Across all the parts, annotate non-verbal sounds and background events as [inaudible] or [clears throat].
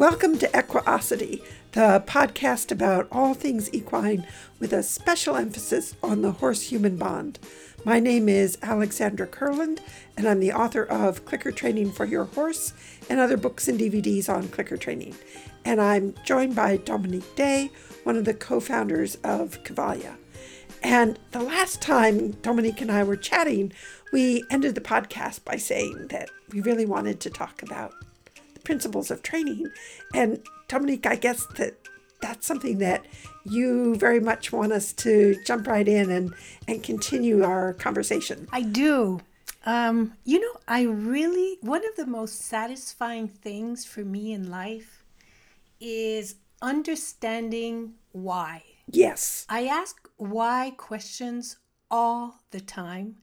Welcome to Equiosity, the podcast about all things equine with a special emphasis on the horse human bond. My name is Alexandra Kurland, and I'm the author of Clicker Training for Your Horse and other books and DVDs on clicker training. And I'm joined by Dominique Day, one of the co founders of Cavalia. And the last time Dominique and I were chatting, we ended the podcast by saying that we really wanted to talk about principles of training. And Dominique, I guess that that's something that you very much want us to jump right in and, and continue our conversation. I do. Um, you know, I really, one of the most satisfying things for me in life is understanding why. Yes. I ask why questions all the time.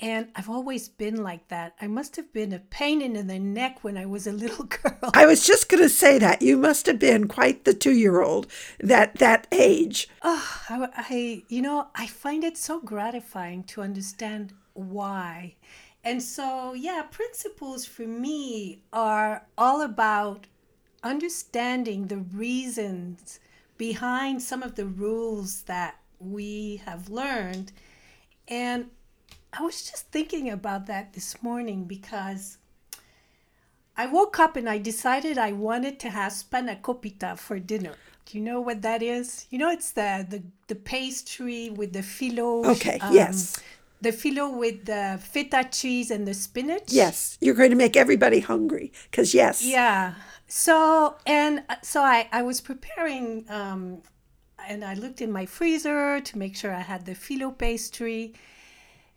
And I've always been like that. I must have been a pain in the neck when I was a little [laughs] girl. I was just going to say that. You must have been quite the two year old that that age. Oh, I, I, you know, I find it so gratifying to understand why. And so, yeah, principles for me are all about understanding the reasons behind some of the rules that we have learned. And I was just thinking about that this morning because I woke up and I decided I wanted to have spanakopita for dinner. Do you know what that is? You know, it's the the, the pastry with the filo. Okay, um, yes. The filo with the feta cheese and the spinach. Yes, you're going to make everybody hungry because yes. Yeah. So and uh, so I I was preparing um, and I looked in my freezer to make sure I had the filo pastry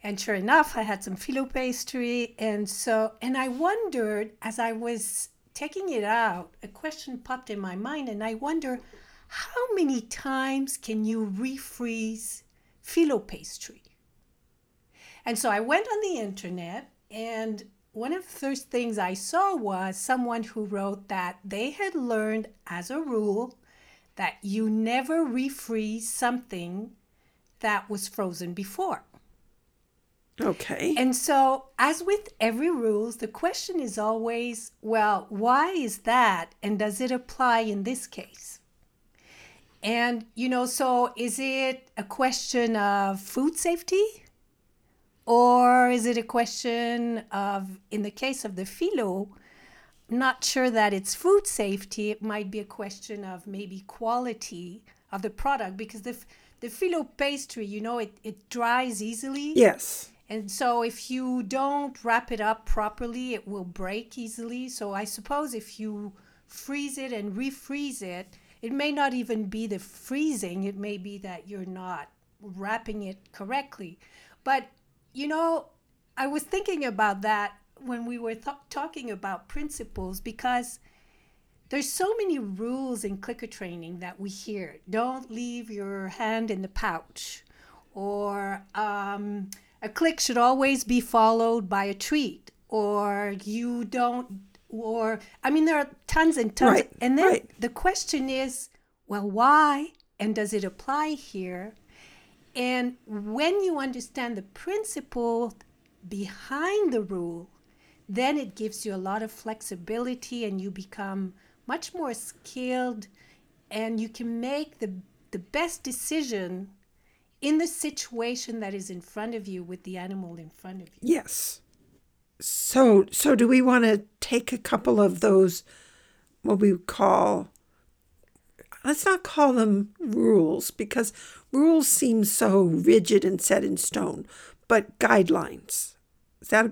and sure enough, I had some filo pastry. And so, and I wondered as I was taking it out, a question popped in my mind, and I wonder how many times can you refreeze filo pastry? And so I went on the internet, and one of the first things I saw was someone who wrote that they had learned as a rule that you never refreeze something that was frozen before. Okay. And so, as with every rules, the question is always, well, why is that? And does it apply in this case? And, you know, so is it a question of food safety? Or is it a question of, in the case of the filo, not sure that it's food safety? It might be a question of maybe quality of the product because the, the filo pastry, you know, it, it dries easily. Yes. And so if you don't wrap it up properly, it will break easily. So I suppose if you freeze it and refreeze it, it may not even be the freezing, it may be that you're not wrapping it correctly. But, you know, I was thinking about that when we were th- talking about principles because there's so many rules in clicker training that we hear. Don't leave your hand in the pouch or um, a click should always be followed by a treat or you don't or i mean there are tons and tons right, and then right. the question is well why and does it apply here and when you understand the principle behind the rule then it gives you a lot of flexibility and you become much more skilled and you can make the the best decision in the situation that is in front of you with the animal in front of you. Yes. So so do we want to take a couple of those what we call let's not call them rules because rules seem so rigid and set in stone, but guidelines. Is that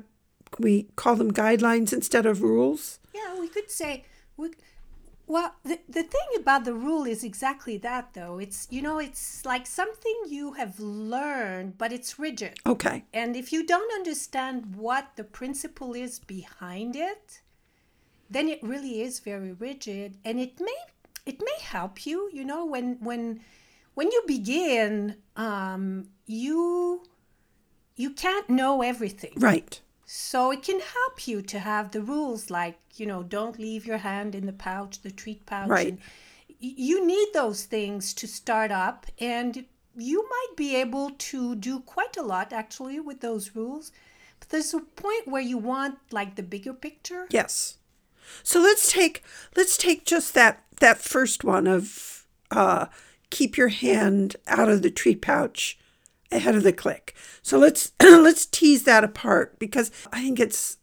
can we call them guidelines instead of rules? Yeah, we could say we well, the, the thing about the rule is exactly that, though. It's, you know, it's like something you have learned, but it's rigid. Okay. And if you don't understand what the principle is behind it, then it really is very rigid. And it may it may help you, you know, when when when you begin, um, you you can't know everything. Right. So it can help you to have the rules like, you know, don't leave your hand in the pouch, the treat pouch. Right. And you need those things to start up and you might be able to do quite a lot actually with those rules. But there's a point where you want like the bigger picture. Yes. So let's take let's take just that that first one of uh, keep your hand out of the treat pouch ahead of the click. So let's [clears throat] let's tease that apart because I think it's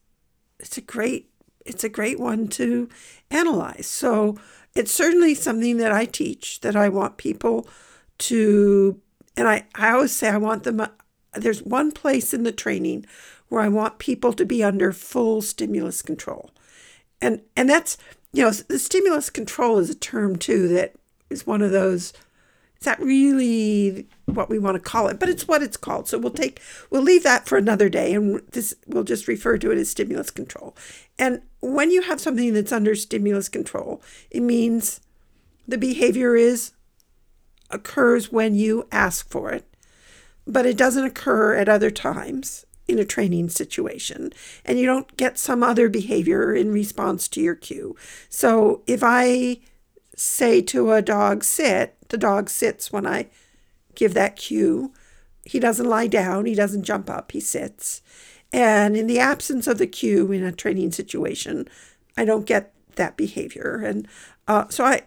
it's a great it's a great one to analyze. So it's certainly something that I teach that I want people to and I, I always say I want them uh, there's one place in the training where I want people to be under full stimulus control. And and that's you know the stimulus control is a term too that is one of those not really what we want to call it, but it's what it's called. So we'll take we'll leave that for another day and this we'll just refer to it as stimulus control. And when you have something that's under stimulus control, it means the behavior is occurs when you ask for it, but it doesn't occur at other times in a training situation and you don't get some other behavior in response to your cue. So if I say to a dog sit, the dog sits when I give that cue. He doesn't lie down, he doesn't jump up, he sits. And in the absence of the cue in a training situation, I don't get that behavior. And uh, so I.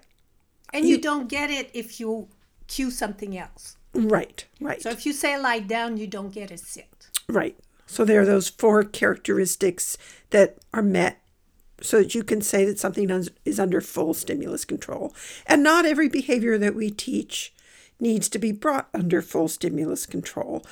And you, you don't get it if you cue something else. Right, right. So if you say lie down, you don't get a sit. Right. So there are those four characteristics that are met so that you can say that something is under full stimulus control. And not every behavior that we teach needs to be brought under full stimulus control.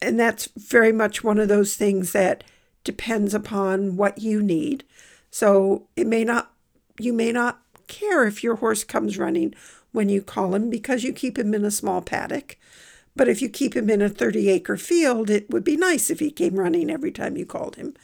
And that's very much one of those things that depends upon what you need. So it may not you may not care if your horse comes running when you call him because you keep him in a small paddock. But if you keep him in a 30 acre field, it would be nice if he came running every time you called him.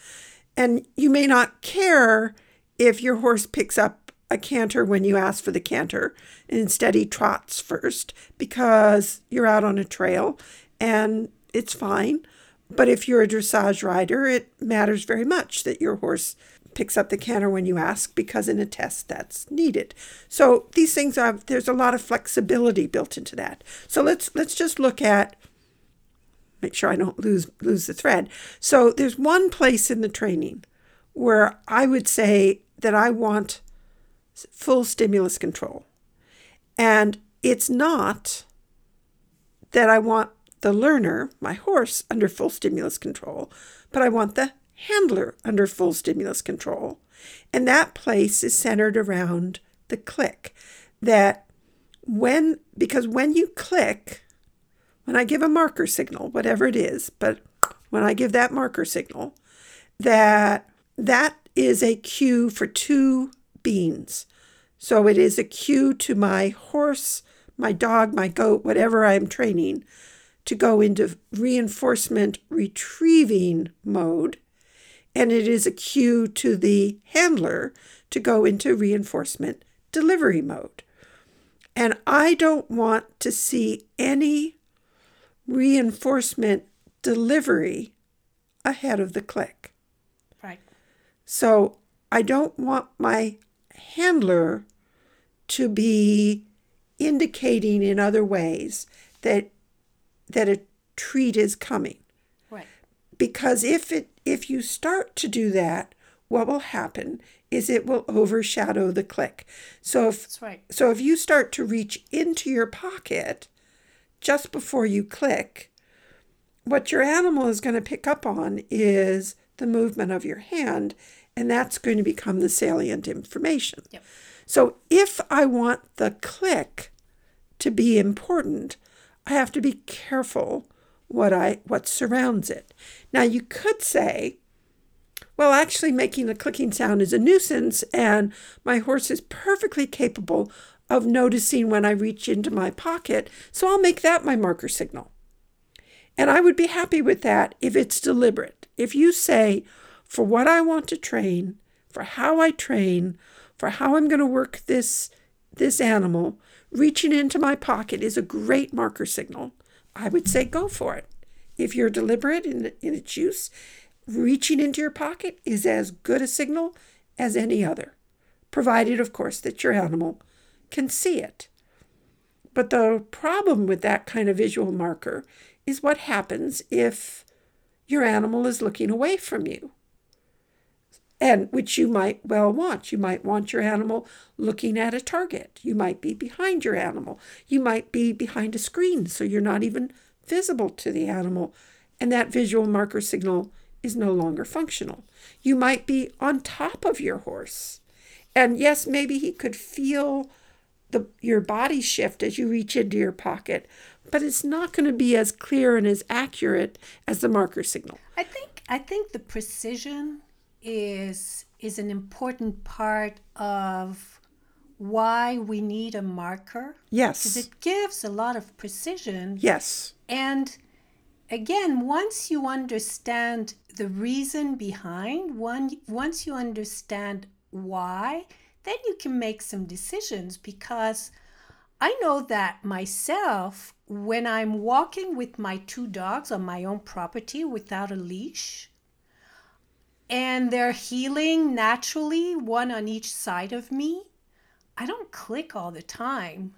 And you may not care if your horse picks up a canter when you ask for the canter instead he trots first because you're out on a trail and it's fine. But if you're a dressage rider, it matters very much that your horse picks up the canter when you ask because in a test that's needed. So these things are there's a lot of flexibility built into that. So let's let's just look at make sure I don't lose lose the thread. So there's one place in the training where I would say that I want full stimulus control. And it's not that I want the learner, my horse, under full stimulus control, but I want the handler under full stimulus control. And that place is centered around the click. That when, because when you click, when I give a marker signal, whatever it is, but when I give that marker signal, that that is a cue for two beans. So it is a cue to my horse, my dog, my goat, whatever I'm training, to go into reinforcement retrieving mode and it is a cue to the handler to go into reinforcement delivery mode. And I don't want to see any reinforcement delivery ahead of the click. Right. So I don't want my handler to be indicating in other ways that that a treat is coming. Right. Because if it if you start to do that, what will happen is it will overshadow the click. So if That's right. so if you start to reach into your pocket just before you click, what your animal is going to pick up on is the movement of your hand, and that's going to become the salient information. Yep. So if I want the click to be important, I have to be careful what I what surrounds it. Now you could say, well, actually making a clicking sound is a nuisance and my horse is perfectly capable of noticing when I reach into my pocket, so I'll make that my marker signal. And I would be happy with that if it's deliberate. If you say, for what I want to train, for how I train, for how I'm going to work this this animal, reaching into my pocket is a great marker signal. I would say go for it. If you're deliberate in, in its use, reaching into your pocket is as good a signal as any other, provided, of course, that your animal can see it. But the problem with that kind of visual marker is what happens if your animal is looking away from you. and which you might well want. You might want your animal looking at a target. You might be behind your animal. You might be behind a screen so you're not even visible to the animal, and that visual marker signal is no longer functional. You might be on top of your horse. And yes, maybe he could feel the your body shift as you reach into your pocket, but it's not going to be as clear and as accurate as the marker signal. I think I think the precision is is an important part of why we need a marker. Yes. Because it gives a lot of precision. Yes. And again, once you understand the reason behind, one once you understand why, then you can make some decisions because I know that myself when I'm walking with my two dogs on my own property without a leash, and they're heeling naturally, one on each side of me, I don't click all the time.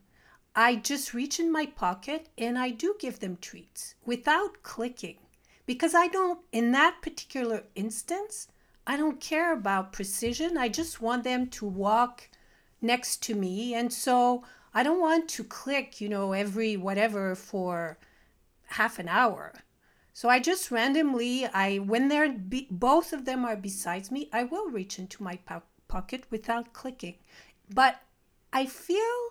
I just reach in my pocket and I do give them treats without clicking because I don't, in that particular instance, I don't care about precision. I just want them to walk next to me. And so I don't want to click, you know, every whatever for half an hour. So I just randomly, I when they're be, both of them are besides me, I will reach into my po- pocket without clicking. But I feel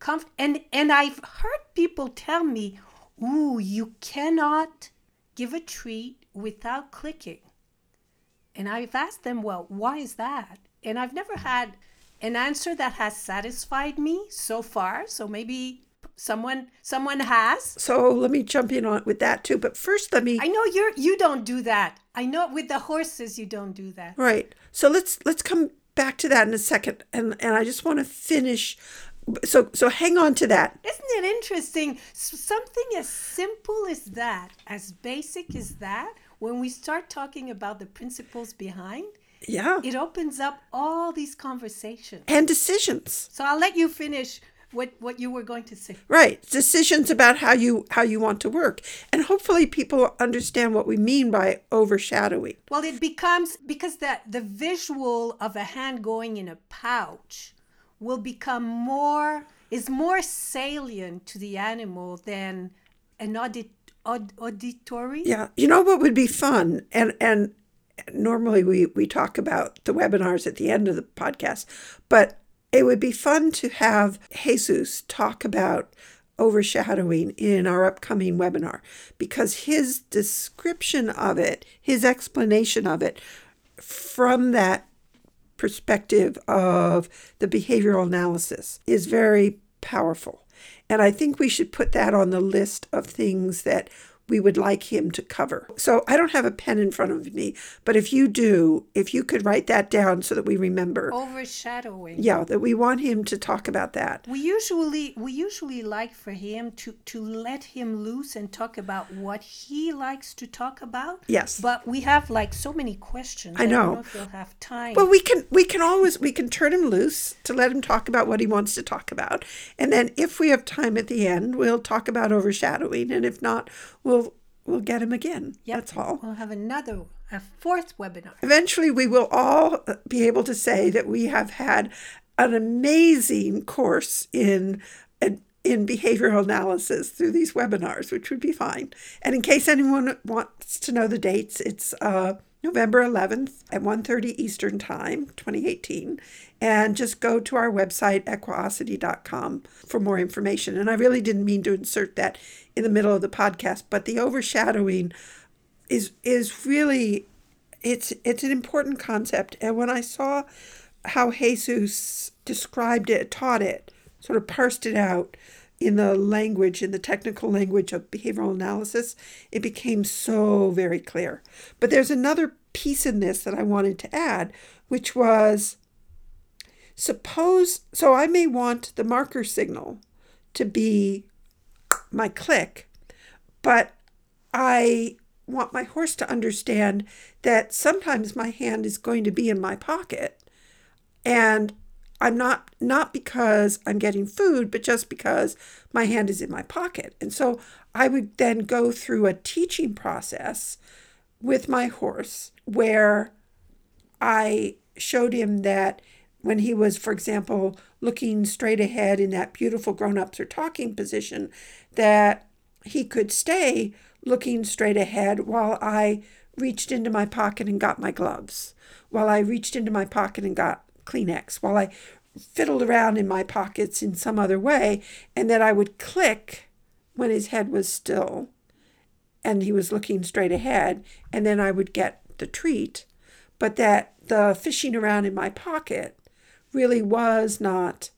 comf- and and I've heard people tell me, "Ooh, you cannot give a treat without clicking." And I've asked them, "Well, why is that?" And I've never had an answer that has satisfied me so far. So maybe someone someone has So let me jump in on with that too. But first, let me i know you're you don't do that i know with the horses you don't do that right. So let's let's come back to that in a second, and and I just want to finish. So so hang on to that. isn't it interesting something as simple as that as basic as that when we start talking about the principles behind Yeah. it opens up all these conversations And decisions. so i'll let you finish what what you were going to say Right. Decisions about how you how you want to work. And hopefully people understand what we mean by overshadowing. Well, it becomes because that the visual of a hand going in a pouch will become more is more salient to the animal than an audit aud, auditory. Yeah. You know what would be fun? And and normally we, we talk about the webinars at the end of the podcast, but it would be fun to have Jesus talk about overshadowing in our upcoming webinar because his description of it, his explanation of it from that perspective of the behavioral analysis is very powerful. And I think we should put that on the list of things that we would like him to cover. So I don't have a pen in front of me, but if you do, if you could write that down so that we remember. Overshadowing. Yeah, that we want him to talk about that. We usually we usually like for him to to let him loose and talk about what he likes to talk about. Yes. But we have like so many questions. I don't know. know if we'll have time. Well, we can we can always we can turn him loose to let him talk about what he wants to talk about, and then if we have time at the end, we'll talk about overshadowing, and if not, we'll we'll get him again. Yep. That's all. We'll have another a fourth webinar. Eventually, we will all be able to say that we have had an amazing course in in behavioral analysis through these webinars, which would be fine. And in case anyone wants to know the dates, it's uh, November 11th at 1.30 Eastern Time, 2018. And just go to our website, equiosity.com, for more information. And I really didn't mean to insert that in the middle of the podcast, but the overshadowing is is really it's it's an important concept. And when I saw how Jesus described it, taught it, sort of parsed it out in the language, in the technical language of behavioral analysis, it became so very clear. But there's another piece in this that I wanted to add, which was suppose, so I may want the marker signal to be my click, but I want my horse to understand that sometimes my hand is going to be in my pocket and I'm not not because I'm getting food, but just because my hand is in my pocket. And so I would then go through a teaching process with my horse where I showed him that when he was, for example, looking straight ahead in that beautiful grown ups are talking position, that he could stay looking straight ahead while I reached into my pocket and got my gloves, while I reached into my pocket and got Kleenex, while I fiddled around in my pockets in some other way, and that I would click when his head was still and he was looking straight ahead, and then I would get the treat, but that the fishing around in my pocket really was not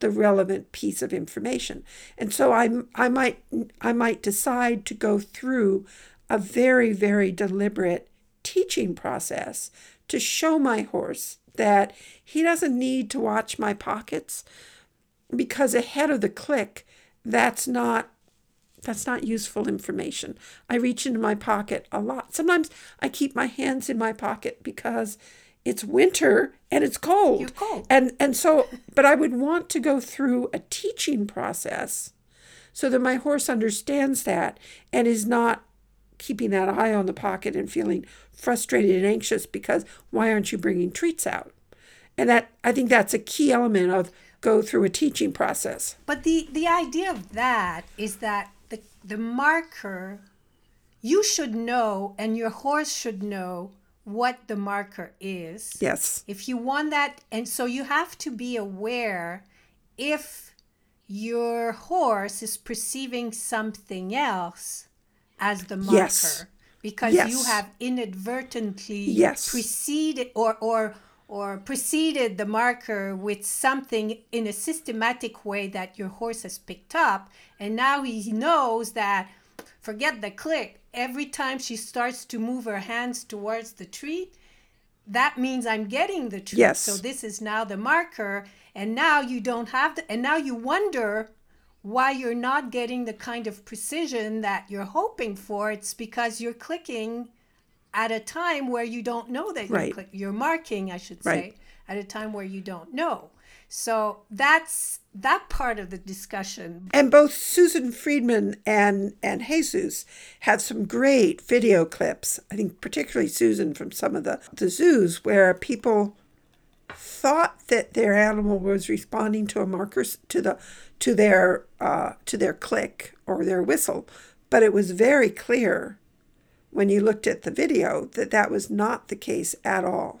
the relevant piece of information. And so I, I might I might decide to go through a very very deliberate teaching process to show my horse that he doesn't need to watch my pockets because ahead of the click that's not that's not useful information. I reach into my pocket a lot. Sometimes I keep my hands in my pocket because it's winter and it's cold. You're cold. And and so but I would want to go through a teaching process so that my horse understands that and is not keeping that eye on the pocket and feeling frustrated and anxious because why aren't you bringing treats out? And that I think that's a key element of go through a teaching process. But the the idea of that is that the the marker you should know and your horse should know what the marker is. Yes. If you want that and so you have to be aware if your horse is perceiving something else as the marker Yes. because Yes. you have inadvertently Yes. preceded or or or preceded the marker with something in a systematic way that your horse has picked up and now he knows that forget the click every time she starts to move her hands towards the treat that means i'm getting the treat Yes. so this is now the marker and now you don't have the and now you wonder why you're not getting the kind of precision that you're hoping for it's because you're clicking at a time where you don't know that you're Right. click, you're marking i should say Right. at a time where you don't know so that's that part of the discussion And both Susan Friedman and, and Jesus have some great video clips. I think particularly Susan from some of the, the zoos where people thought that their animal was responding to a marker to the to their uh, to their click or their whistle, but it was very clear when you looked at the video that that was not the case at all.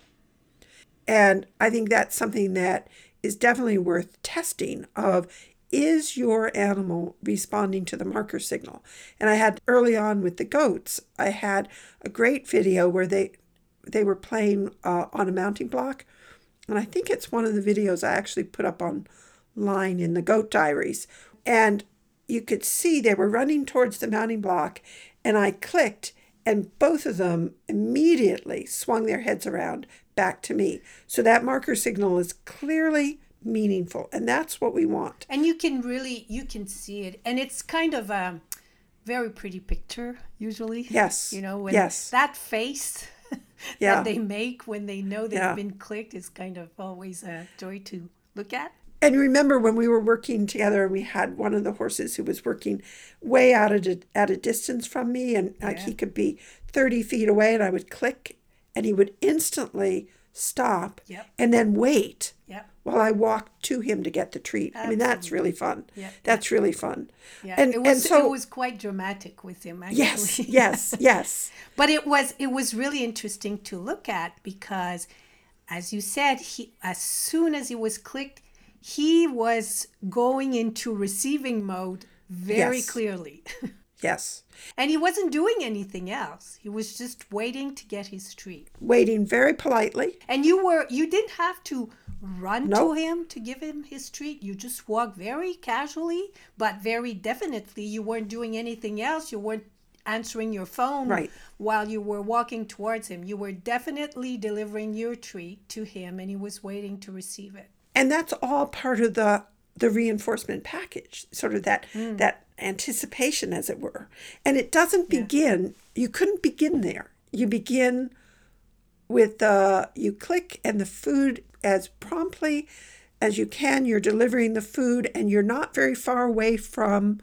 And I think that's something that is definitely worth testing of is your animal responding to the marker signal? And I had early on with the goats, I had a great video where they they were playing uh, on a mounting block. And I think it's one of the videos I actually put up online in the goat diaries. And you could see they were running towards the mounting block and I clicked and both of them immediately swung their heads around back to me. So that marker signal is clearly meaningful and that's what we want. and you can really you can see it and it's kind of a very pretty picture usually Yes. you know when Yes. that face [laughs] Yeah. that they make when they know they've Yeah. been clicked is kind of always a joy to look at And remember when we were working together and we had one of the horses who was working way out at a, at a distance from me and uh, like Yeah. he could be 30 feet away and I would click and he would instantly stop Yep. and then wait Yep. while I walked to him to get the treat. I mean, that's really fun. Yeah, That's really fun. yeah And, it was and so, it was quite dramatic with him actually yes, yes, [laughs] yes. but it was it was really interesting to look at because as you said he as soon as he was clicked he was going into receiving mode very Yes. clearly. [laughs] Yes. and he wasn't doing anything else. He was just waiting to get his treat. Waiting very politely. and you were you didn't have to run to him to give him his treat. You just walked very casually but very definitely. You weren't doing anything else. You weren't answering your phone Right. while you were walking towards him. You were definitely delivering your treat to him and he was waiting to receive it and that's all part of the the reinforcement package sort of that Hmm. that anticipation as it were and it doesn't begin you couldn't begin there you begin with the you click and the food as promptly as you can you're delivering the food and you're not very far away from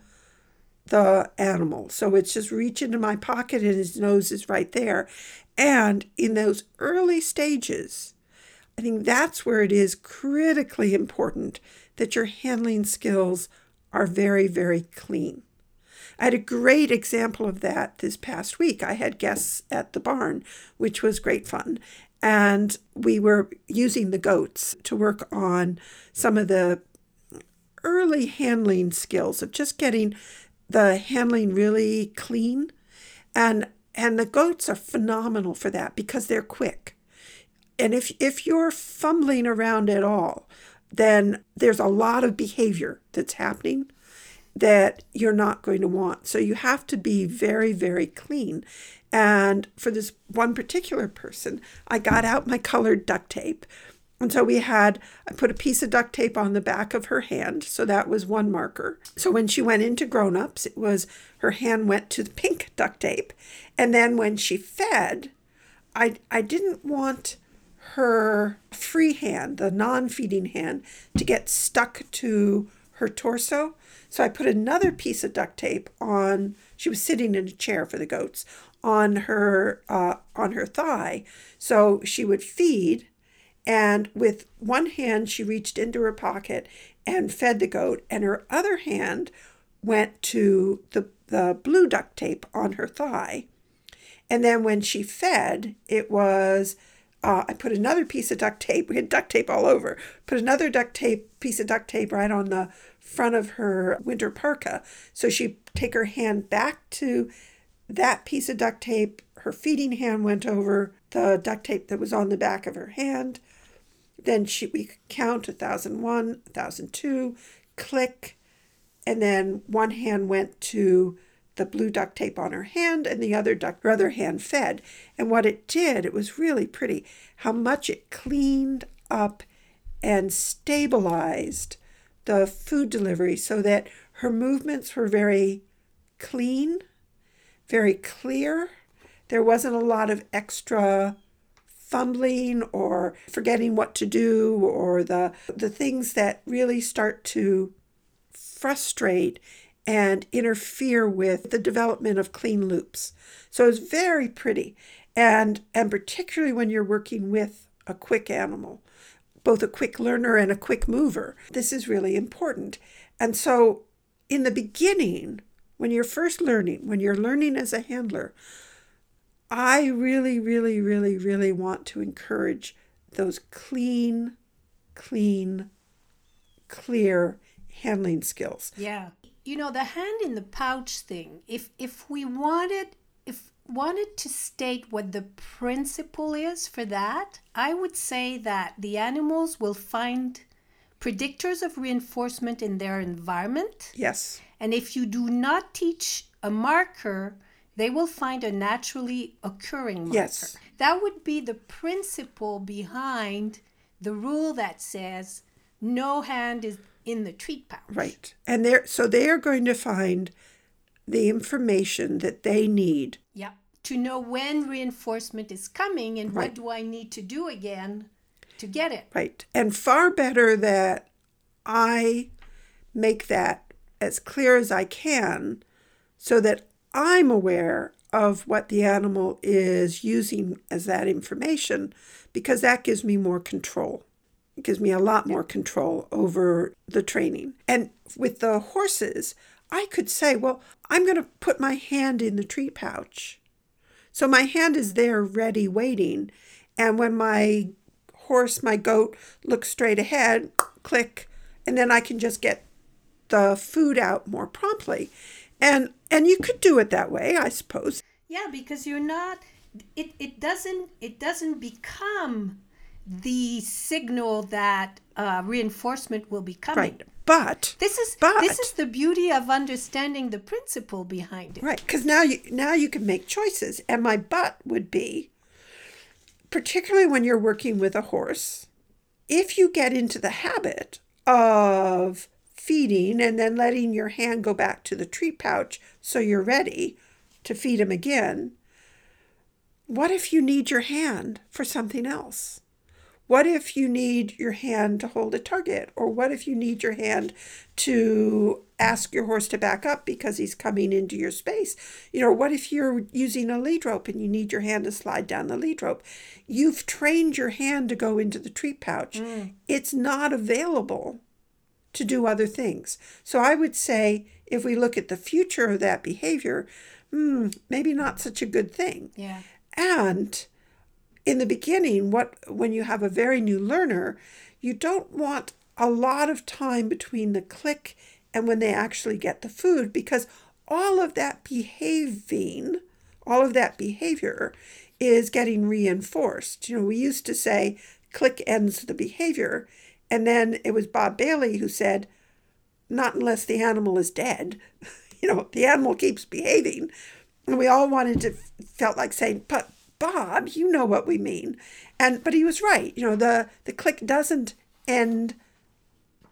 the animal. So it's just reach into my pocket and his nose is right there. And in those early stages, I think that's where it is critically important that your handling skills are very, very clean. I had a great example of that this past week. I had guests at the barn, which was great fun. And we were using the goats to work on some of the early handling skills of just getting the handling really clean. And and the goats are phenomenal for that because they're quick. And if if you're fumbling around at all, then there's a lot of behavior that's happening that you're not going to want. So you have to be very, very clean. And for this one particular person, I got out my colored duct tape. And so we had, I put a piece of duct tape on the back of her hand. So that was one marker. So when she went into grown ups, it was her hand went to the pink duct tape. And then when she fed, I, I didn't want her free hand, the non feeding hand, to get stuck to her torso. So I put another piece of duct tape on. She was sitting in a chair for the goats on her uh, on her thigh, so she would feed, and with one hand she reached into her pocket and fed the goat, and her other hand went to the the blue duct tape on her thigh, and then when she fed, it was uh, I put another piece of duct tape. We had duct tape all over. Put another duct tape piece of duct tape right on the front of her winter parka. So she'd take her hand back to that piece of duct tape. Her feeding hand went over the duct tape that was on the back of her hand. Then she we could count a thousand one, a thousand two, click, and then one hand went to the blue duct tape on her hand and the other duct her other hand fed. And what it did, it was really pretty, how much it cleaned up and stabilized the food delivery so that her movements were very clean, very clear. There wasn't a lot of extra fumbling or forgetting what to do or the the things that really start to frustrate and interfere with the development of clean loops. So it's very pretty. And and particularly when you're working with a quick animal, both a quick learner and a quick mover, this is really important. And so in the beginning, when you're first learning, when you're learning as a handler, I really, really, really, really want to encourage those clean, clean, clear handling skills. Yeah you know the hand in the pouch thing if if we wanted if wanted to state what the principle is for that i would say that the animals will find predictors of reinforcement in their environment. Yes. And if you do not teach a marker they will find a naturally occurring marker. Yes. That would be the principle behind the rule that says no hand is in the treat pouch. Right. And they're so they are going to find the information that they need. Yeah. To know when reinforcement is coming and Right. what do I need to do again to get it. Right. And far better that I make that as clear as I can so that I'm aware of what the animal is using as that information because that gives me more control. It gives me a lot more control over the training. And with the horses, I could say, well, I'm going to put my hand in the treat pouch. So my hand is there ready, waiting. And when my horse, my goat, looks straight ahead, click, and then I can just get the food out more promptly. And and you could do it that way, I suppose. Yeah, because you're not it, it doesn't it doesn't become the signal that uh, reinforcement will be coming. Right. But This is But- this is the beauty of understanding the principle behind it. Right, because now you now you can make choices, and my but would be, particularly when you're working with a horse, if you get into the habit of feeding and then letting your hand go back to the treat pouch so you're ready to feed him again, what if you need your hand for something else? What if you need your hand to hold a target? Or what if you need your hand to ask your horse to back up because he's coming into your space? You know, what if you're using a lead rope and you need your hand to slide down the lead rope? You've trained your hand to go into the treat pouch. Mm. It's not available to do other things. So I would say if we look at the future of that behavior, hmm, maybe not such a good thing. Yeah. And in the beginning, what when you have a very new learner, you don't want a lot of time between the click and when they actually get the food because all of that behaving, all of that behavior is getting reinforced. You know, we used to say click ends the behavior, and then it was Bob Bailey who said, not unless the animal is dead. [laughs] you know, the animal keeps behaving. And we all wanted to felt like saying, but Bob, you know what we mean. And but he was right. You know, the the click doesn't end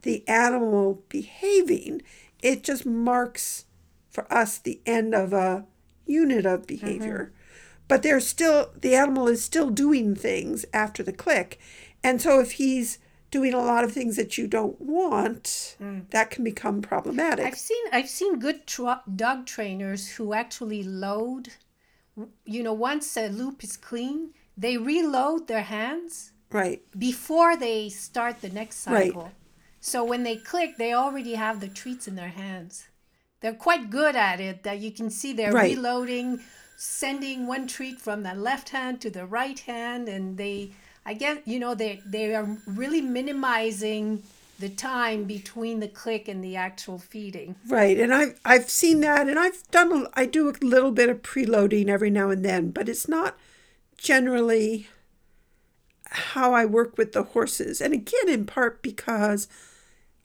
the animal behaving. It just marks for us the end of a unit of behavior. Mm-hmm. But there's still the animal is still doing things after the click. And so if he's doing a lot of things that you don't want, mm. that can become problematic. I've seen I've seen good dog trainers who actually load you know, once a loop is clean, they reload their hands right before they start the next cycle. Right. So when they click, they already have the treats in their hands. They're quite good at it. That you can see they're right. reloading, sending one treat from the left hand to the right hand, and they, I guess, you know, they they are really minimizing the time between the click and the actual feeding. Right, and I've I've seen that, and I've done a, I do a little bit of preloading every now and then, but it's not generally how I work with the horses, and again, in part because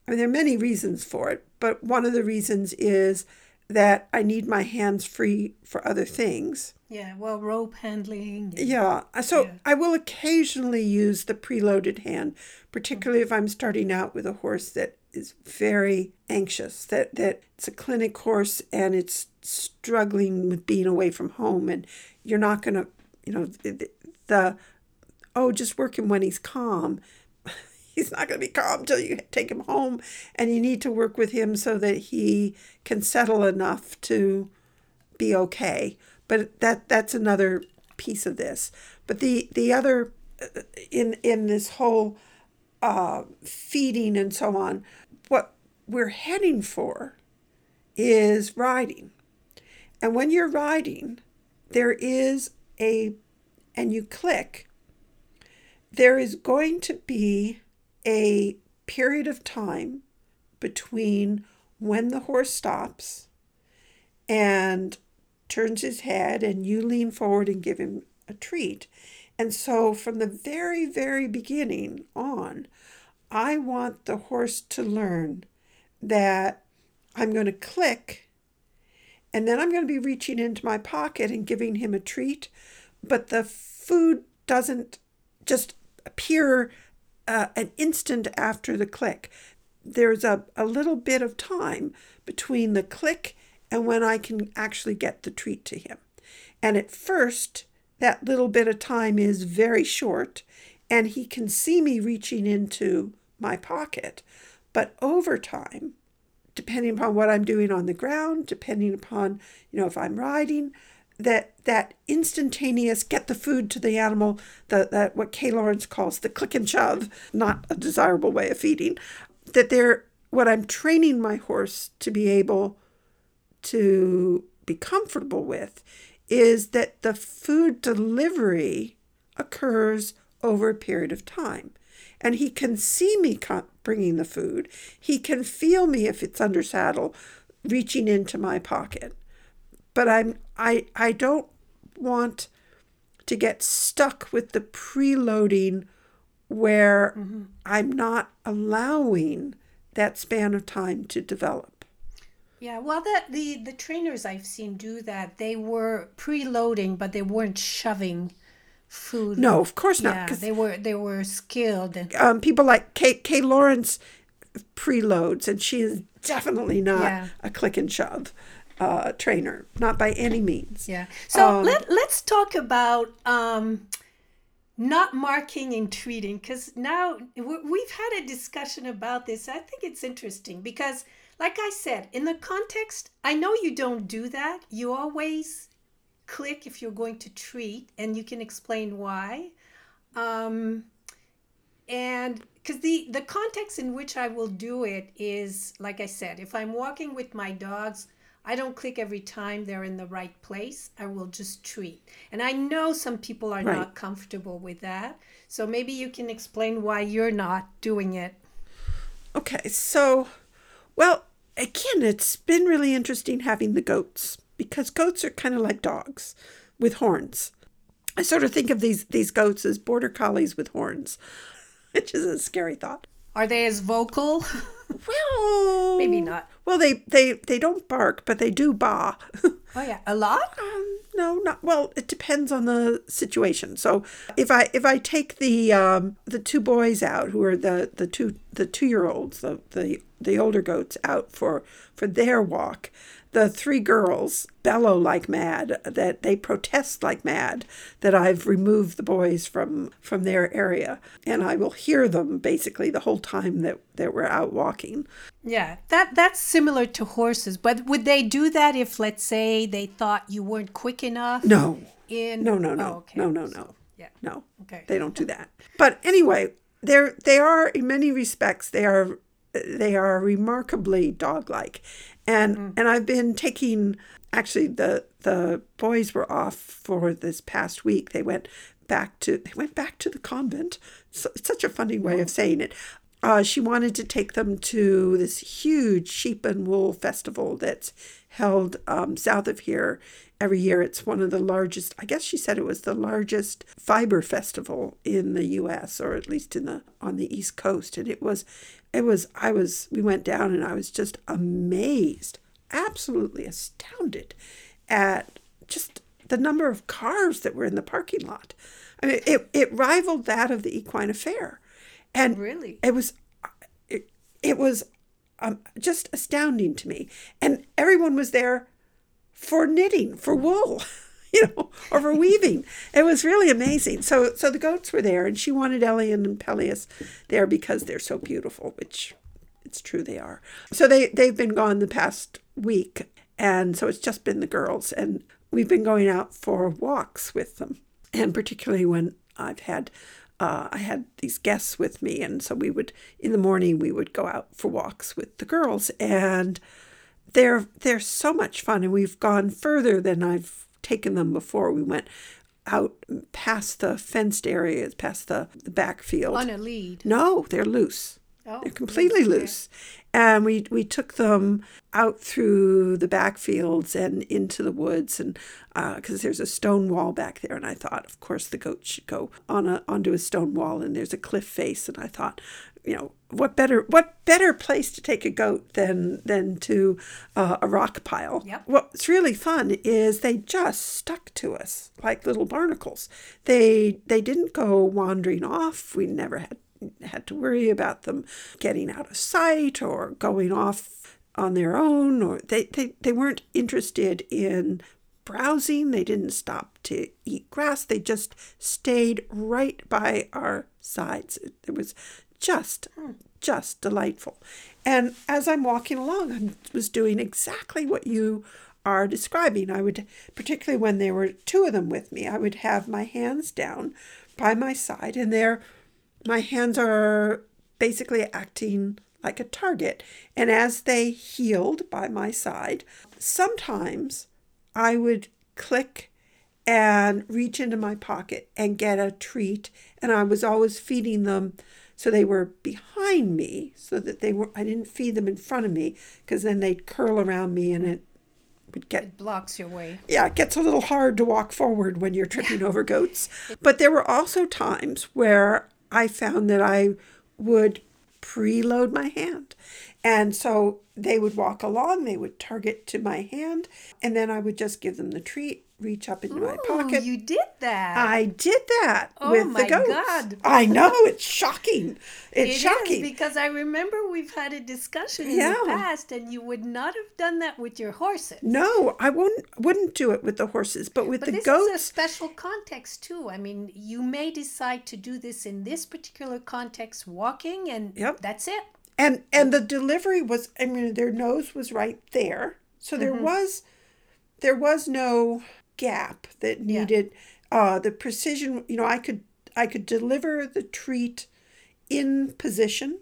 I mean there are many reasons for it, but one of the reasons is that I need my hands free for other things. Yeah, well, rope handling. Yeah, uh, so yeah. I will occasionally use the preloaded hand, particularly if I'm starting out with a horse that is very anxious, that, that it's a clinic horse and it's struggling with being away from home, and you're not going to, you know, the, the oh, just work him when he's calm [laughs] he's not going to be calm until you take him home and you need to work with him so that he can settle enough to be okay but that that's another piece of this. But the the other uh, in in this whole uh, feeding and so on what we're heading for is riding. And when you're riding there is a and you click there is going to be a period of time between when the horse stops and turns his head and you lean forward and give him a treat. And so from the very, very beginning on, I want the horse to learn that I'm going to click and then I'm going to be reaching into my pocket and giving him a treat, but the food doesn't just appear uh, an instant after the click. There's a, a little bit of time between the click and when I can actually get the treat to him. And at first, that little bit of time is very short, and he can see me reaching into my pocket. But over time, depending upon what I'm doing on the ground, depending upon, you know, if I'm riding, that that instantaneous get the food to the animal that, that what Kay Laurence calls the click and shove, not a desirable way of feeding, that they're what I'm training my horse to be able to be comfortable with is that the food delivery occurs over a period of time. And he can see me bringing the food. He can feel me if it's under saddle, reaching into my pocket but I'm I I don't want to get stuck with the preloading where mm-hmm. I'm not allowing that span of time to develop. Yeah, well, that the the trainers I've seen do that, they were preloading, but they weren't shoving food. No, of course not. Yeah, they were they were skilled. And, um, people like Kay, Kay Laurence preloads, and she is definitely not yeah. a click and shove uh, trainer, not by any means. Yeah. So um, let let's talk about um, not marking and treating because now we've had a discussion about this i think it's interesting because like i said in the context i know you don't do that you always click if you're going to treat and you can explain why um, and because the the context in which i will do it is like i said if i'm walking with my dogs I don't click every time they're in the right place. I will just treat. And I know some people are right. not comfortable with that. So maybe you can explain why you're not doing it. Okay. So, well, again, it's been really interesting having the goats because goats are kind of like dogs with horns. I sort of think of these these goats as border collies with horns, [laughs] which is a scary thought. Are they as vocal? [laughs] Well, maybe not. Well, they they they don't bark, but they do baa. [laughs] oh yeah, a lot. Um, no, not well. It depends on the situation. So if I if I take the um, the two boys out, who are the the two the two year olds, the the the older goats out for for their walk, the three girls bellow like mad that they protest like mad that I've removed the boys from from their area and I will hear them basically the whole time that that we're out walking. Yeah, that that's similar to horses, but would they do that if let's say they thought you weren't quick enough? No. In No, no, no. Oh, okay. No, no, no. So, yeah. No. Okay. They don't do that. But anyway, they're they are in many respects they are they are remarkably dog-like and mm. and I've been taking actually the the boys were off for this past week. They went back to they went back to the convent. So, it's such a funny way of saying it. Uh, she wanted to take them to this huge sheep and wool festival that's held um, south of here every year. It's one of the largest. I guess she said it was the largest fiber festival in the U.S. or at least in the on the East Coast, and it was it was i was we went down and i was just amazed absolutely astounded at just the number of cars that were in the parking lot i mean it, it rivaled that of the equine affair and really it was it, it was um, just astounding to me and everyone was there for knitting for wool [laughs] you know, or for weaving. It was really amazing. So, so the goats were there, and she wanted Elian and Peleus there because they're so beautiful, which it's true they are. So they they've been gone the past week, and so it's just been the girls, and we've been going out for walks with them, and particularly when I've had. Uh, I had these guests with me, and so we would in the morning we would go out for walks with the girls, and they're they're so much fun, and we've gone further than I've taken them before. We went out past the fenced areas, past the, the backfield. On a lead? No, they're loose. Oh, they're completely loose. And we, we took them out through the backfields and into the woods, and because uh, there's a stone wall back there, and I thought, of course, the goat should go on a onto a stone wall, and there's a cliff face, and I thought, you know what better what better place to take a goat than than to uh, a rock pile? Yep. what's really fun is they just stuck to us like little barnacles. They they didn't go wandering off. We never had had to worry about them getting out of sight or going off on their own or they, they, they weren't interested in browsing they didn't stop to eat grass they just stayed right by our sides it was just, just delightful. And as I'm walking along, I was doing exactly what you are describing. I would, particularly when there were two of them with me, I would have my hands down by my side, and there, my hands are basically acting like a target. And as they heeled by my side, sometimes I would click and reach into my pocket and get a treat. And I was always feeding them so they were behind me so that they were I didn't feed them in front of me because then they'd curl around me and it would get it blocks your way. Yeah, it gets a little hard to walk forward when you're tripping over goats. But there were also times where I found that I would preload my hand. And so they would walk along, they would target to my hand, and then I would just give them the treat, reach up into my pocket. You did that. I did that Oh with the goats. God. I know it's shocking. It's It is, shocking. because I remember we've had a discussion in Yeah. the past, and you would not have done that with your horses. no, I wouldn't wouldn't do it with the horses, but with But the this goats. is a special context too. I mean, you may decide to do this in this particular context, walking, and Yep. that's it. and and the delivery was i mean their nose was right there so there Mm-hmm. was there was no gap that Yeah. needed uh the precision you know i could i could deliver the treat in position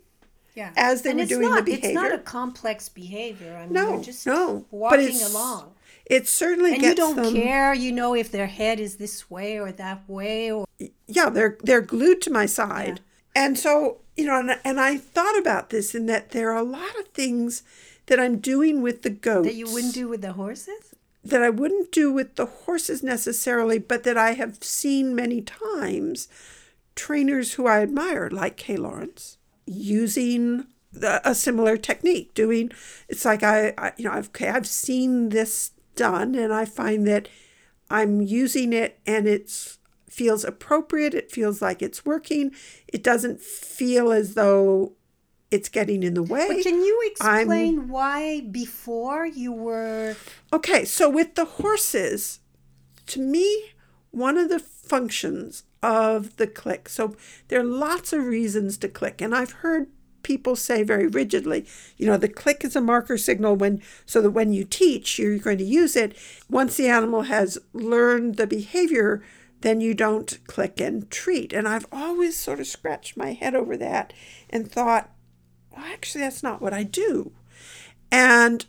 Yeah. As they and were it's doing the not, It's not a complex behavior. I mean, no just no but walking it's along. it certainly And you don't them care, you know, if their head is this way or that way or yeah they're they're glued to my side and so you know and, and i thought about this in that there are a lot of things that i'm doing with the goats that you wouldn't do with the horses. That I wouldn't do with the horses necessarily, but that I have seen many times trainers who I admire, like Kay Laurence, using a similar technique. Doing it's like I, I you know I've okay, I've seen this done, and I find that I'm using it, and it's feels appropriate. It feels like it's working. It doesn't feel as though it's getting in the way. But can you I'm- explain why before you were Okay, so with the horses, to me, one of the functions of the click, so there are lots of reasons to click, and I've heard people say very rigidly, you know, the click is a marker signal when so that when you teach, you're going to use it. Once the animal has learned the behavior, then you don't click and treat. And I've always sort of scratched my head over that and thought, well, actually, that's not what I do. And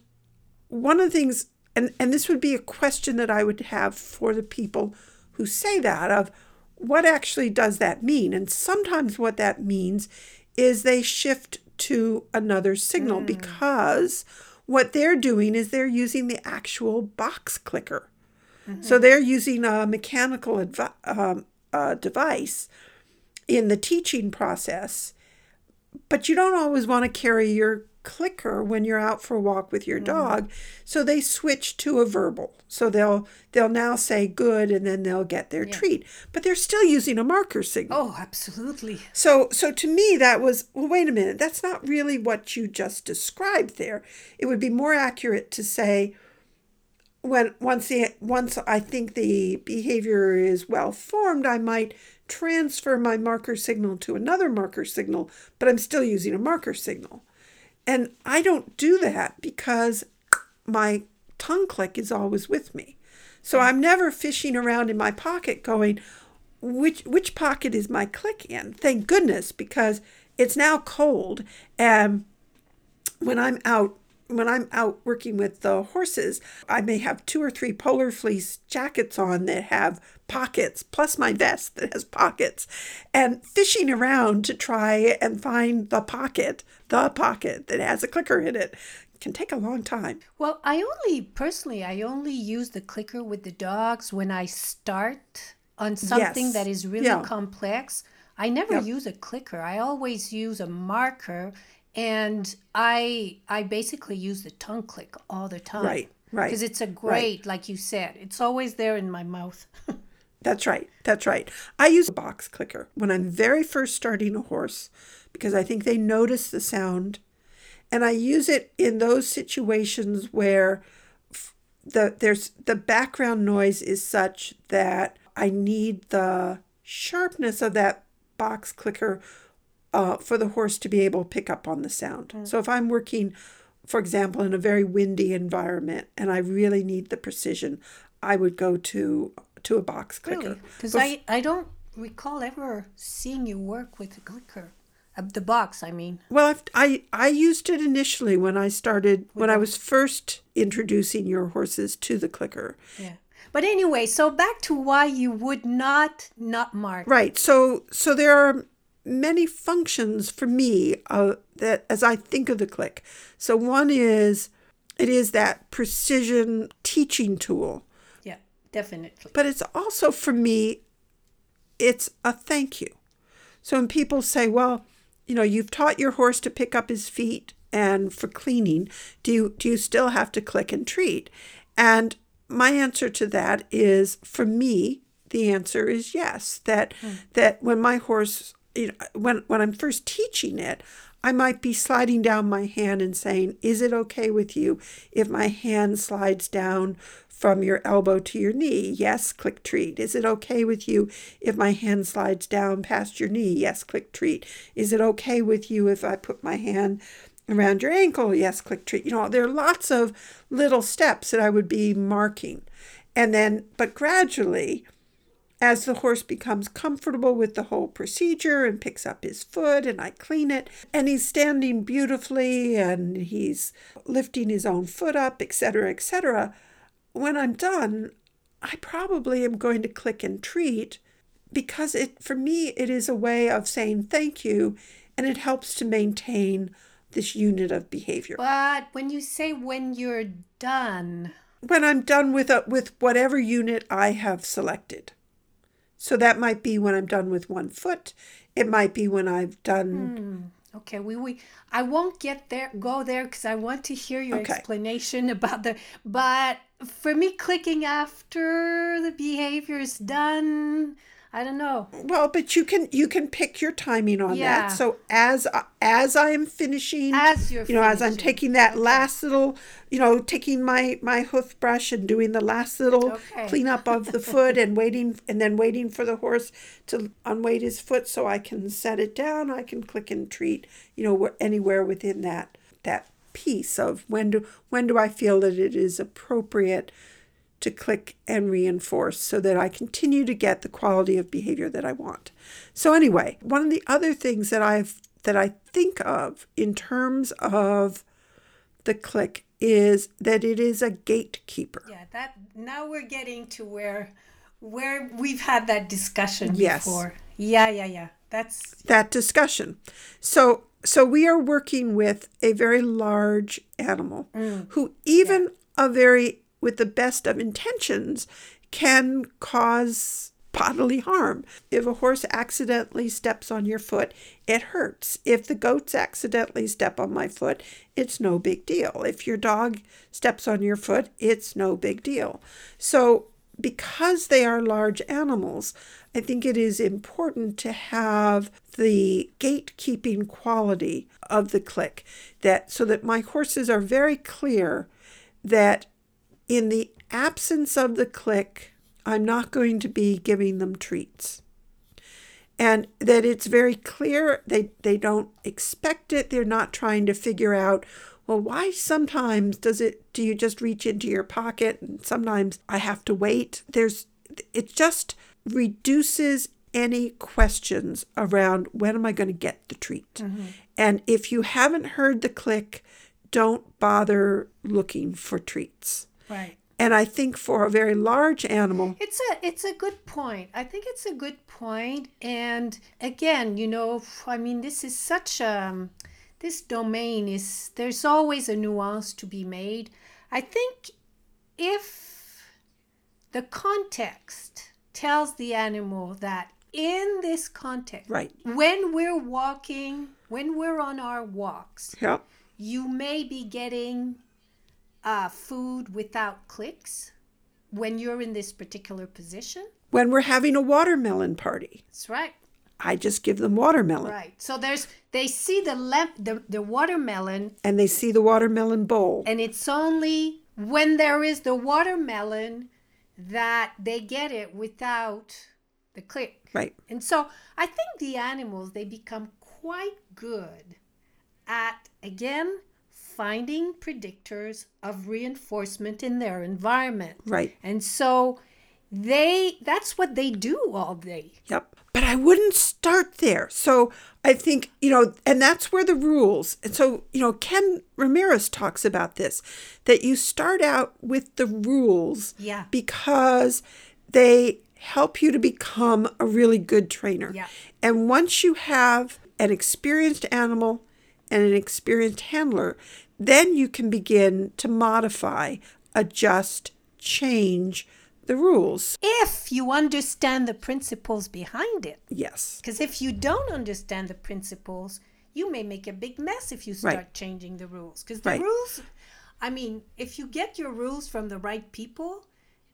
one of the things and and this would be a question that I would have for the people who say that of what actually does that mean? And sometimes what that means is they shift to another signal because what they're doing is they're using the actual box clicker. So they're using a mechanical advi- um, uh, device in the teaching process but you don't always want to carry your clicker when you're out for a walk with your mm. dog. So they switch to a verbal. So they'll they'll now say good and then they'll get their treat but they're still using a marker signal. Oh, absolutely. so so to me that was well wait a minute that's not really what you just described there. It would be more accurate to say when once the once I think the behavior is well formed I might transfer my marker signal to another marker signal but I'm still using a marker signal. And I don't do that because my tongue click is always with me. So I'm never fishing around in my pocket going which which pocket is my click in? Thank goodness because it's now cold. And when i'm out when i'm out working with the horses i may have two or three polar fleece jackets on that have pockets plus my vest that has pockets and fishing around to try and find the pocket the pocket that has a clicker in it can take a long time Well, I only personally, I only use the clicker with the dogs when I start on something Yes. that is really Yeah. complex. I never use a clicker. I always use a marker, and I I basically use the tongue click all the time. Right, right, Because it's a great, like you said, it's always there in my mouth. [laughs] That's right. That's right. I use a box clicker when I'm very first starting a horse because I think they notice the sound. And I use it in those situations where the there's the background noise is such that I need the sharpness of that box clicker uh, for the horse to be able to pick up on the sound. So if I'm working, for example, in a very windy environment and I really need the precision, I would go to to a box clicker. Really? Because I, I don't recall ever seeing you work with a clicker. Uh, the box, I mean. Well, I've, I I used it initially when I started when I was first introducing your horses to the clicker. Yeah. But anyway, so back to why you would not not mark. Right. So so there are many functions for me uh, that as I think of the click. So one is it is that precision teaching tool, Yeah, definitely. but it's also for me it's a thank you. So when people say, "Well, you know, you've taught your horse to pick up his feet and for cleaning, do you do you still have to click and treat?" And my answer to that is for me, the answer is yes. That that when my horse, you know, when when I'm first teaching it, I might be sliding down my hand and saying, "Is it okay with you if my hand slides down from your elbow to your knee?" Yes, click treat. Is it okay with you if my hand slides down past your knee? Yes, click treat. Is it okay with you if I put my hand around your ankle? Yes, click treat. You know, there are lots of little steps that I would be marking. And then, but gradually, as the horse becomes comfortable with the whole procedure and picks up his foot and I clean it and he's standing beautifully and he's lifting his own foot up, etc., etc., when I'm done, I probably am going to click and treat because it for me it is a way of saying thank you and it helps to maintain this unit of behavior. But when you say when you're done, When I'm done with a, with whatever unit I have selected. So that might be when I'm done with one foot. It might be when I've done hmm. okay, we, we I won't get there go there because I want to hear your Okay. explanation [laughs] about the but for me clicking after the behavior is done, I don't know. Well, but you can you can pick your timing on Yeah. that. So as as I am finishing, As you're you know, as I'm taking that last little, you know, taking my my hoof brush and doing the last little Okay. cleanup of the foot and waiting and then waiting for the horse to unweight his foot so I can set it down. I can click and treat, you know, anywhere within that that piece of when do when do I feel that it is appropriate to click and reinforce so that I continue to get the quality of behavior that I want. So anyway, one of the other things that I've that I think of in terms of the click is that it is a gatekeeper. Yeah, that now we're getting to where where we've had that discussion Yes. before. Yeah, yeah, yeah. That's That discussion. So so we are working with a very large animal mm. who even a very with the best of intentions can cause bodily harm. If a horse accidentally steps on your foot, it hurts. If the goats accidentally step on my foot, it's no big deal. If your dog steps on your foot, it's no big deal. So because they are large animals, I think it is important to have the gatekeeping quality of the click that so that my horses are very clear that in the absence of the click, I'm not going to be giving them treats. And that it's very clear they, they don't expect it. They're not trying to figure out, well, why sometimes does it do you just reach into your pocket and sometimes I have to wait? There's it just reduces any questions around when am I going to get the treat. Mm-hmm. And if you haven't heard the click, don't bother looking for treats. Right. And I think for a very large animal, It's a it's a good point. I think it's a good point. And again, you know, I mean, this is such a this domain is there's always a nuance to be made. I think if the context tells the animal that in this context, right? when we're walking, when we're on our walks, Yeah. you may be getting uh, food without clicks when you're in this particular position. When we're having a watermelon party, That's right. I just give them watermelon Right. So there's they see the lem- the, the watermelon and they see the watermelon bowl. and it's only when there is the watermelon that they get it without the click. Right. And so I think the animals they become quite good at again finding predictors of reinforcement in their environment. Right. And so they that's what they do all day. Yep. But I wouldn't start there. So I think, you know, and that's where the rules. And so, you know, Ken Ramirez talks about this that you start out with the rules Yeah. because they help you to become a really good trainer. Yeah. And once you have an experienced animal and an experienced handler, then you can begin to modify, adjust, change the rules. If you understand the principles behind it. Yes. Because if you don't understand the principles, you may make a big mess if you start Right. changing the rules. Because the Right. rules, I mean, if you get your rules from the right people,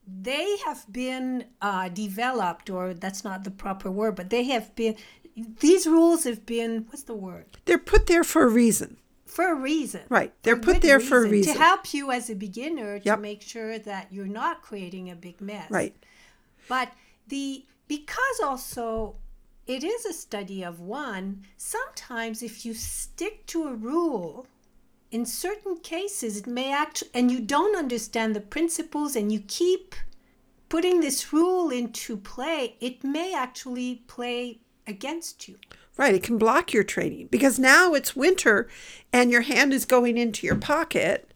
they have been uh, developed, or that's not the proper word, but they have been, these rules have been, what's the word? They're put there for a reason. For a reason. Right. They're For put there for a reason. To help you as a beginner to Yep. make sure that you're not creating a big mess. Right. But the because also it is a study of one, sometimes if you stick to a rule, in certain cases it may act and you don't understand the principles and you keep putting this rule into play, it may actually play against you. Right. It can block your training because now it's winter and your hand is going into your pocket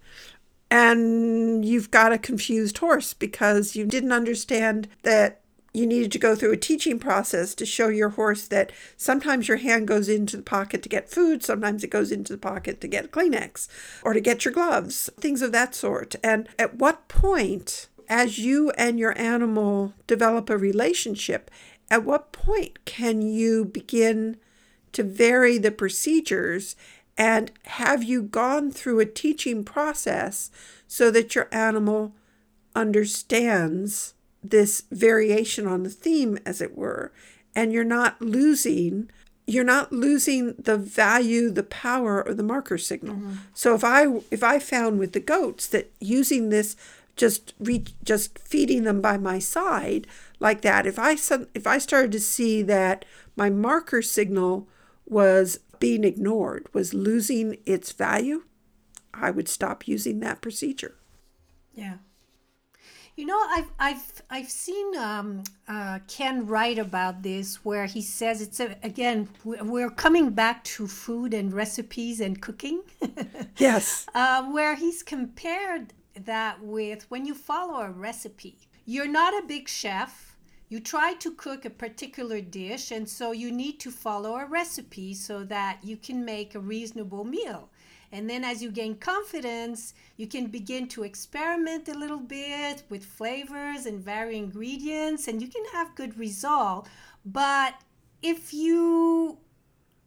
and you've got a confused horse because you didn't understand that you needed to go through a teaching process to show your horse that sometimes your hand goes into the pocket to get food, sometimes it goes into the pocket to get Kleenex or to get your gloves, things of that sort. And at what point, as you and your animal develop a relationship, at what point can you begin to vary the procedures? And have you gone through a teaching process so that your animal understands this variation on the theme as it were and you're not losing you're not losing the value the power or the marker signal? Mm-hmm. So if i if i found with the goats that using this just reach just feeding them by my side like that. If i if i started to see that my marker signal was being ignored was losing its value i would stop using that procedure. Yeah. You know, I've I've I've seen um, uh, Ken write about this, where he says it's a, again we- we're coming back to food and recipes and cooking, [laughs] yes. Uh, where he's compared that with when you follow a recipe. You're not a big chef. You try to cook a particular dish, and so you need to follow a recipe so that you can make a reasonable meal. And then, as you gain confidence, you can begin to experiment a little bit with flavors and vary ingredients, and you can have good result. But if you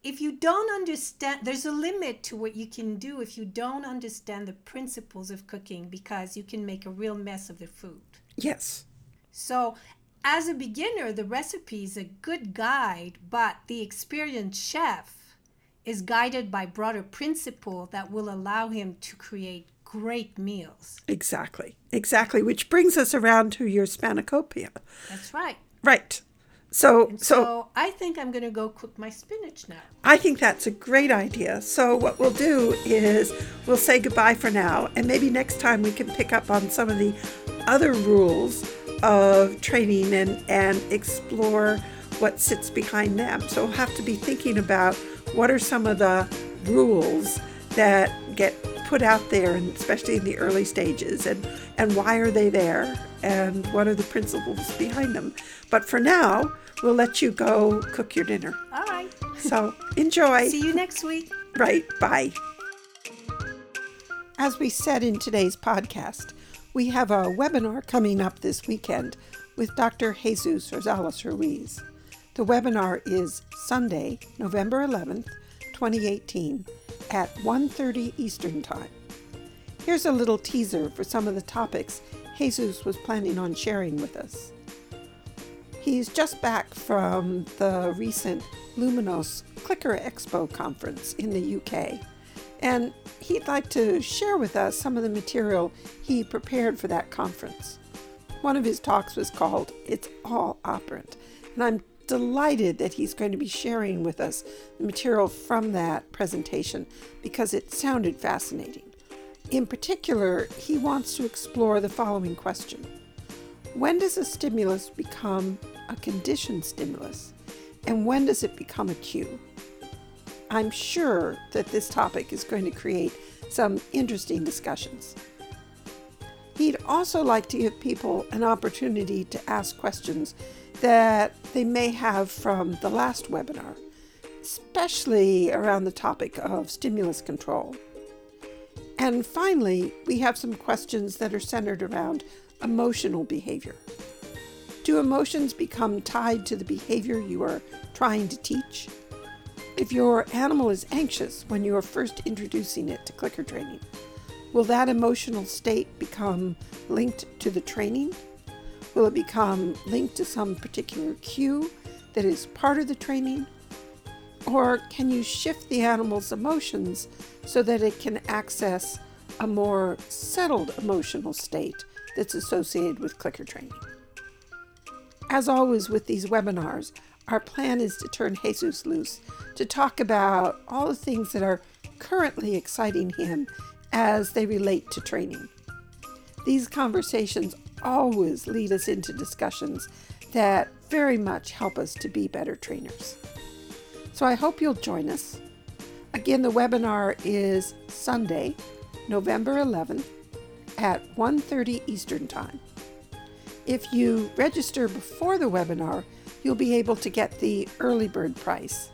if you don't understand there's a limit to what you can do if you don't understand the principles of cooking because you can make a real mess of the food. Yes. So as a beginner the recipe is a good guide but the experienced chef is guided by broader principle that will allow him to create great meals. Exactly. Exactly which brings us around to your spanakopita. That's right. Right so so, so i think i'm going to go cook my spinach now I think that's a great idea. So, what we'll do is we'll say goodbye for now, and maybe next time we can pick up on some of the other rules of training and, and explore what sits behind them. So, we'll have to be thinking about what are some of the rules that get put out there, and especially in the early stages, and, and why are they there, and what are the principles behind them. But for now, we'll let you go cook your dinner. all right So enjoy. see you next week Right. Bye. As we said in today's podcast, we have a webinar coming up this weekend with Dr. Jesus Rosales Ruiz. The webinar is Sunday, November 11th, 2018 at 1:30 Eastern Time. Here's a little teaser for some of the topics Jesus was planning on sharing with us. He's just back from the recent Luminos Clicker Expo conference in the UK, and he'd like to share with us some of the material he prepared for that conference. One of his talks was called It's All Operant, and I'm delighted that he's going to be sharing with us the material from that presentation because it sounded fascinating. In particular, he wants to explore the following question When does a stimulus become a conditioned stimulus? And when does it become a cue? I'm sure that this topic is going to create some interesting discussions. He'd also like to give people an opportunity to ask questions that they may have from the last webinar, especially around the topic of stimulus control. And finally, we have some questions that are centered around emotional behavior. Do emotions become tied to the behavior you are trying to teach? If your animal is anxious when you are first introducing it to clicker training, will that emotional state become linked to the training? Will it become linked to some particular cue that is part of the training? Or can you shift the animal's emotions so that it can access a more settled emotional state that's associated with clicker training? As always with these webinars, our plan is to turn Jesus loose to talk about all the things that are currently exciting him as they relate to training. These conversations always lead us into discussions that very much help us to be better trainers. So I hope you'll join us. Again, the webinar is Sunday, November 11th at 1:30 Eastern Time. If you register before the webinar, you'll be able to get the early bird price.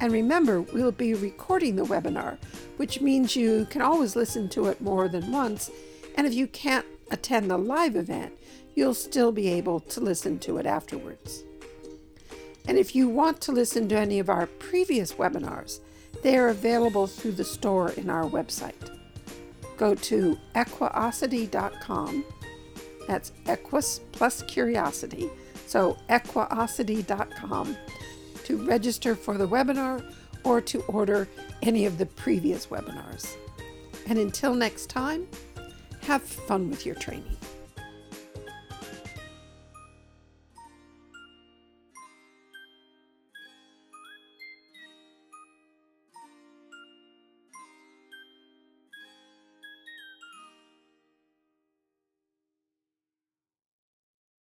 And remember, we'll be recording the webinar, which means you can always listen to it more than once. And if you can't attend the live event, you'll still be able to listen to it afterwards. And if you want to listen to any of our previous webinars, they are available through the store in our website. Go to equiosity.com. That's equus plus curiosity. So equiosity.com to register for the webinar or to order any of the previous webinars. And until next time, have fun with your training.